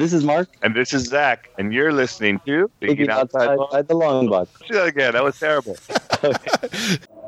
This is Mark. And this is Zach. And you're listening to Thinking outside, outside the long box. Do that again. That was terrible.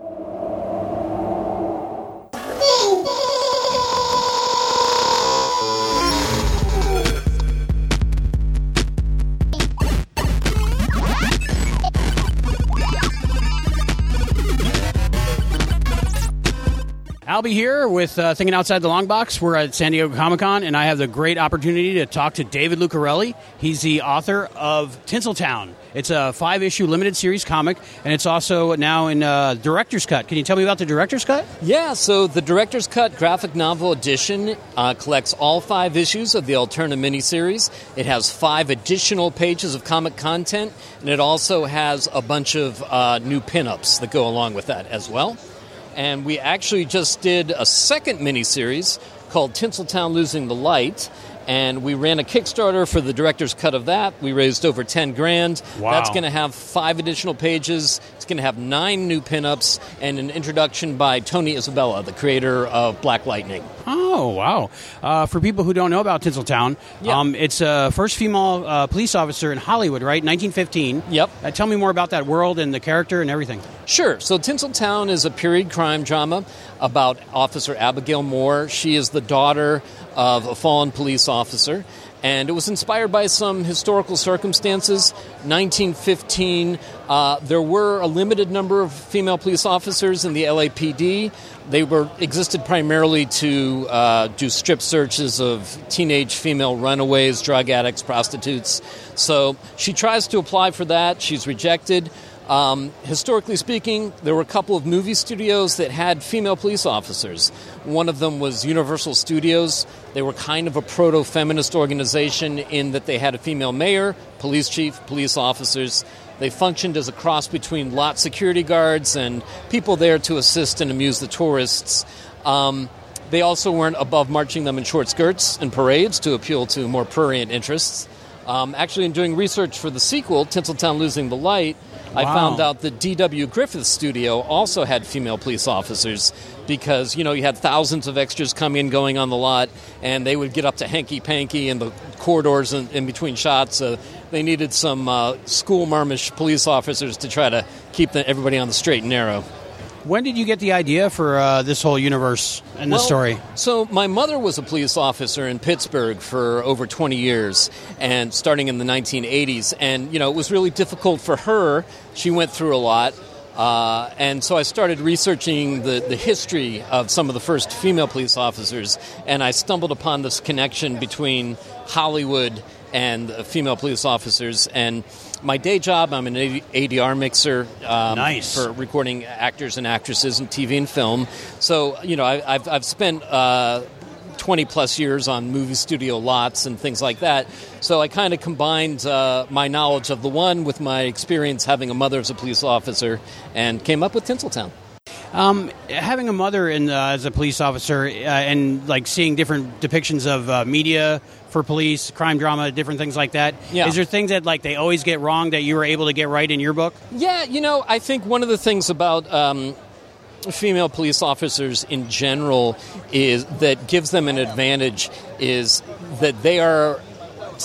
Albie here with uh, Thinking Outside the Long Box. We're at San Diego Comic Con, and I have the great opportunity to talk to David Lucarelli. He's the author of Tinseltown. It's a five issue limited series comic, and it's also now in uh, Director's Cut. Can you tell me about the Director's Cut? Yeah, so the Director's Cut graphic novel edition uh, collects all five issues of the Alterna miniseries. It has five additional pages of comic content, and it also has a bunch of uh, new pinups that go along with that as well and we actually just did a second miniseries called Tinseltown Losing the Light. And we ran a Kickstarter for the director's cut of that. We raised over 10 grand. Wow. That's going to have five additional pages. It's going to have nine new pinups and an introduction by Tony Isabella, the creator of Black Lightning. Oh, wow. Uh, for people who don't know about Tinseltown, Yeah. um, it's a first female uh, police officer in Hollywood, right? 1915. Yep. Uh, tell me more about that world and the character and everything. Sure. So Tinseltown is a period crime drama about Officer Abigail Moore. She is the daughter of a fallen police officer. And it was inspired by some historical circumstances. 1915, uh, there were a limited number of female police officers in the LAPD. They were existed primarily to uh, do strip searches of teenage female runaways, drug addicts, prostitutes. So she tries to apply for that. She's rejected. Um, historically speaking, there were a couple of movie studios that had female police officers. One of them was Universal Studios. They were kind of a proto feminist organization in that they had a female mayor, police chief, police officers. They functioned as a cross between lot security guards and people there to assist and amuse the tourists. Um, they also weren't above marching them in short skirts and parades to appeal to more prurient interests. Um, actually, in doing research for the sequel, Tinseltown Losing the Light, I found out that D.W. Griffith Studio also had female police officers because, you know, you had thousands of extras coming and going on the lot, and they would get up to hanky panky in the corridors in, in between shots. Uh, they needed some uh, school marmish police officers to try to keep the, everybody on the straight and narrow. When did you get the idea for uh, this whole universe and the Well, story? So my mother was a police officer in Pittsburgh for over 20 years, and starting in the 1980s. And you know, it was really difficult for her. She went through a lot. Uh, and so I started researching the, the history of some of the first female police officers, and I stumbled upon this connection between Hollywood and female police officers. And my day job, I'm an ADR mixer um, Nice. for recording actors and actresses in TV and film. So, you know, I, I've, I've spent uh, 20 plus years on movie studio lots and things like that. So I kind of combined uh, my knowledge of the one with my experience having a mother as a police officer and came up with Tinseltown. Um, having a mother in, uh, as a police officer uh, and like seeing different depictions of uh, media for police, crime drama, different things like that. Yeah. Is there things that like they always get wrong that you were able to get right in your book? Yeah, you know, I think one of the things about um, female police officers in general is that gives them an advantage is that they are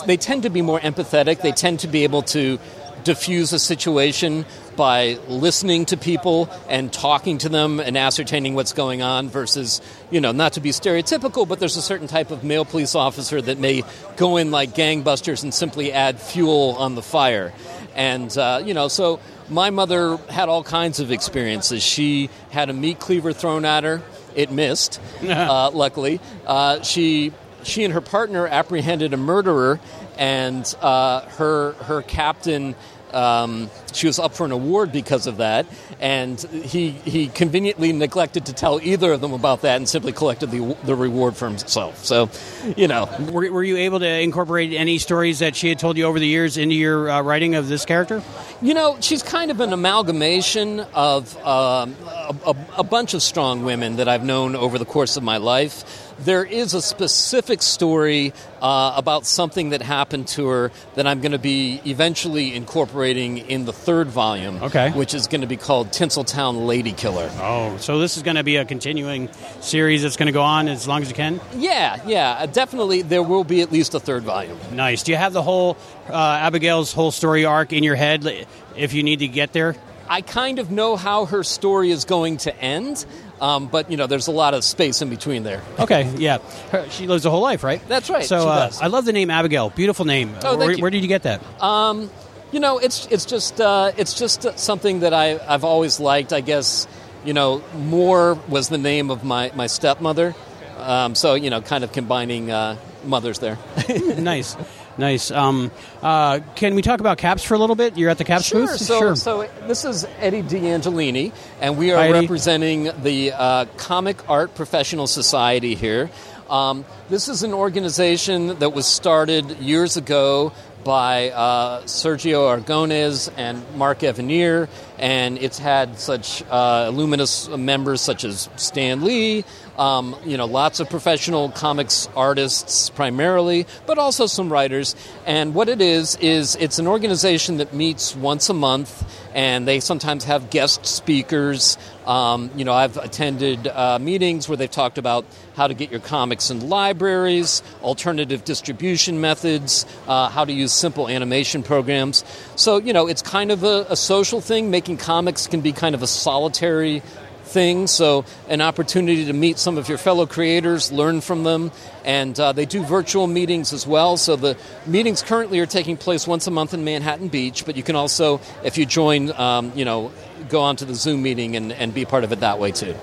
they tend to be more empathetic. They tend to be able to diffuse a situation by listening to people and talking to them and ascertaining what's going on versus, you know, not to be stereotypical, but there's a certain type of male police officer that may go in like gangbusters and simply add fuel on the fire. And, uh, you know, so my mother had all kinds of experiences. She had a meat cleaver thrown at her, it missed, uh, luckily. Uh, she, she and her partner apprehended a murderer, and uh, her, her captain. Um, she was up for an award because of that, and he he conveniently neglected to tell either of them about that, and simply collected the the reward for himself. So, you know, Were, were you able to incorporate any stories that she had told you over the years into your uh, writing of this character? You know, she's kind of an amalgamation of um, a, a, a bunch of strong women that I've known over the course of my life. There is a specific story uh, about something that happened to her that I'm going to be eventually incorporating in the third volume. Okay. Which is going to be called Tinseltown Lady Killer. Oh, so this is going to be a continuing series that's going to go on as long as you can? Yeah, yeah, uh, definitely. There will be at least a third volume. Nice. Do you have the whole uh, Abigail's whole story arc in your head if you need to get there? I kind of know how her story is going to end. Um, but you know, there's a lot of space in between there. Okay, yeah, Her, she lives a whole life, right? That's right. So uh, I love the name Abigail. Beautiful name. Oh, where, where did you get that? Um, you know, it's it's just uh, it's just something that I I've always liked. I guess you know, Moore was the name of my my stepmother. Um, so you know, kind of combining uh, mothers there. nice. Nice. Um, uh, can we talk about Caps for a little bit? You're at the Caps sure. booth. So, sure. So this is Eddie D'Angelini, and we are Hi, representing the uh, Comic Art Professional Society here. Um, this is an organization that was started years ago by uh, Sergio Aragonés and Mark Evanier, and it's had such uh, luminous members such as Stan Lee, um, you know, lots of professional comics artists primarily, but also some writers. And what it is is it's an organization that meets once a month, and they sometimes have guest speakers. Um, you know, I've attended uh, meetings where they've talked about how to get your comics in libraries, alternative distribution methods, uh, how to use simple animation programs. So, you know, it's kind of a, a social thing. Making comics can be kind of a solitary thing. So, an opportunity to meet some of your fellow creators, learn from them, and uh, they do virtual meetings as well. So, the meetings currently are taking place once a month in Manhattan Beach, but you can also, if you join, um, you know, go on to the Zoom meeting and, and be part of it that way too.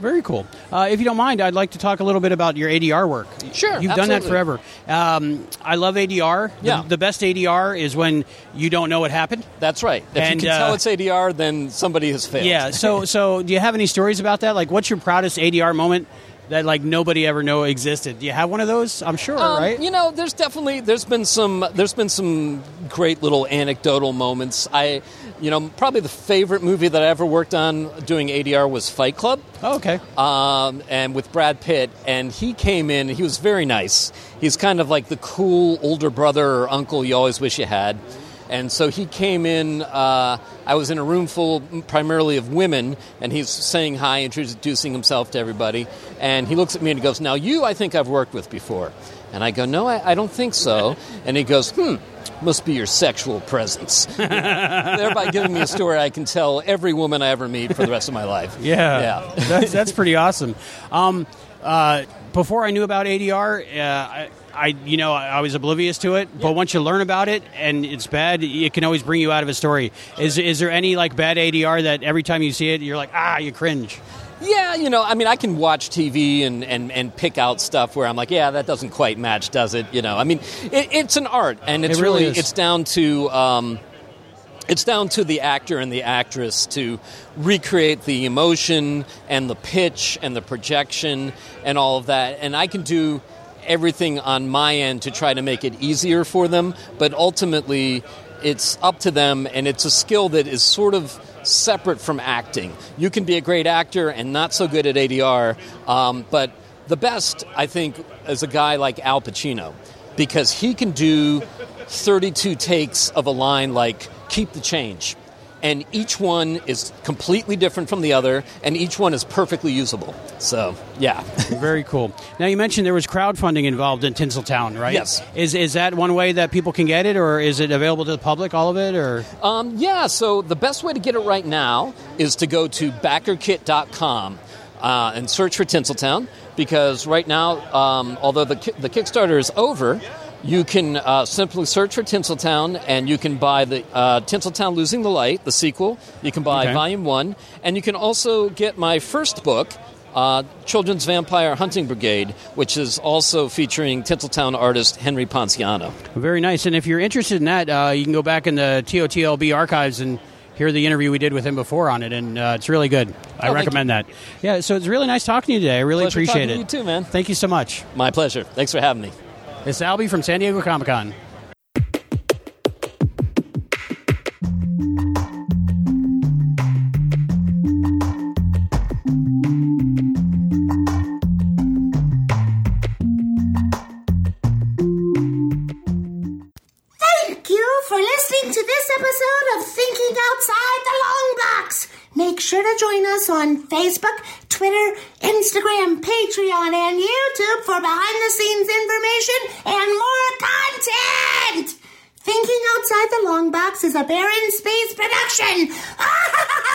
Very cool. Uh, if you don't mind, I'd like to talk a little bit about your ADR work. Sure, You've done that forever. Um, I love ADR. The- Yeah. The, best ADR is when you don't know what happened. That's right. If And, you can uh, tell it's ADR, then somebody has failed. Yeah. So, so do you have any stories about that? Like, what's your proudest ADR moment that like nobody ever know existed? Do you have one of those? I'm sure, Um, right? You know, there's definitely there's been some there's been some great little anecdotal moments. I, you know, probably the favorite movie that I ever worked on doing ADR was Fight Club. Oh, okay. um, and with Brad Pitt, and he came in. He was very nice. He's kind of like the cool older brother or uncle you always wish you had. And so he came in. Uh, I was in a room full primarily of women, and he's saying hi, introducing himself to everybody. And he looks at me and he goes, "Now you, I think I've worked with before." And I go, "No, I, I don't think so." And he goes, "Hmm." Must be your sexual presence. Thereby giving me a story I can tell every woman I ever meet for the rest of my life. Yeah, Yeah. that's that's pretty awesome. Um, uh, before I knew about ADR, uh, I, I you know I, was oblivious to it. But once you learn about it and it's bad, it can always bring you out of a story. Is is there any like bad ADR that every time you see it, you're like ah, you cringe? Yeah, you know, I mean, I can watch TV and, and, and pick out stuff where I'm like, yeah, that doesn't quite match, does it? You know, I mean, it, it's an art, and it's It really really, it's down to um, it's down to the actor and the actress to recreate the emotion and the pitch and the projection and all of that, and I can do everything on my end to try to make it easier for them, but ultimately, it's up to them, and it's a skill that is sort of separate from acting. You can be a great actor and not so good at ADR, um, but the best, I think, is a guy like Al Pacino because he can do 32 takes of a line like keep the change. And each one is completely different from the other, and each one is perfectly usable. So, yeah. Very cool. Now you mentioned there was crowdfunding involved in Tinseltown, right? Yes. Is is that one way that people can get it, or is it available to the public, all of it, or? Um, yeah, so the best way to get it right now is to go to backerkit.com uh, and search for Tinseltown because right now, um, although the, the Kickstarter is over, you can uh, simply search for Tinseltown and you can buy the uh, Tinseltown Losing the Light, the sequel. You can buy Okay. Volume 1, and you can also get my first book. Uh, Children's Vampire Hunting Brigade, which is also featuring Tinseltown artist Henry Ponciano. Very nice. And if you're interested in that, uh, you can go back in the TOTLB archives and hear the interview we did with him before on it, and uh, it's really good. I thank recommend that. Yeah, so it's really nice talking to you today. I really Pleasure appreciate talking it. to you too, man. Thank you so much. My pleasure. Thanks for having me. It's Albie from San Diego Comic Con. Make sure to join us on Facebook, Twitter, Instagram, Patreon, and YouTube for behind the scenes information and more content. Thinking Outside the Long Box is a Barren Space production.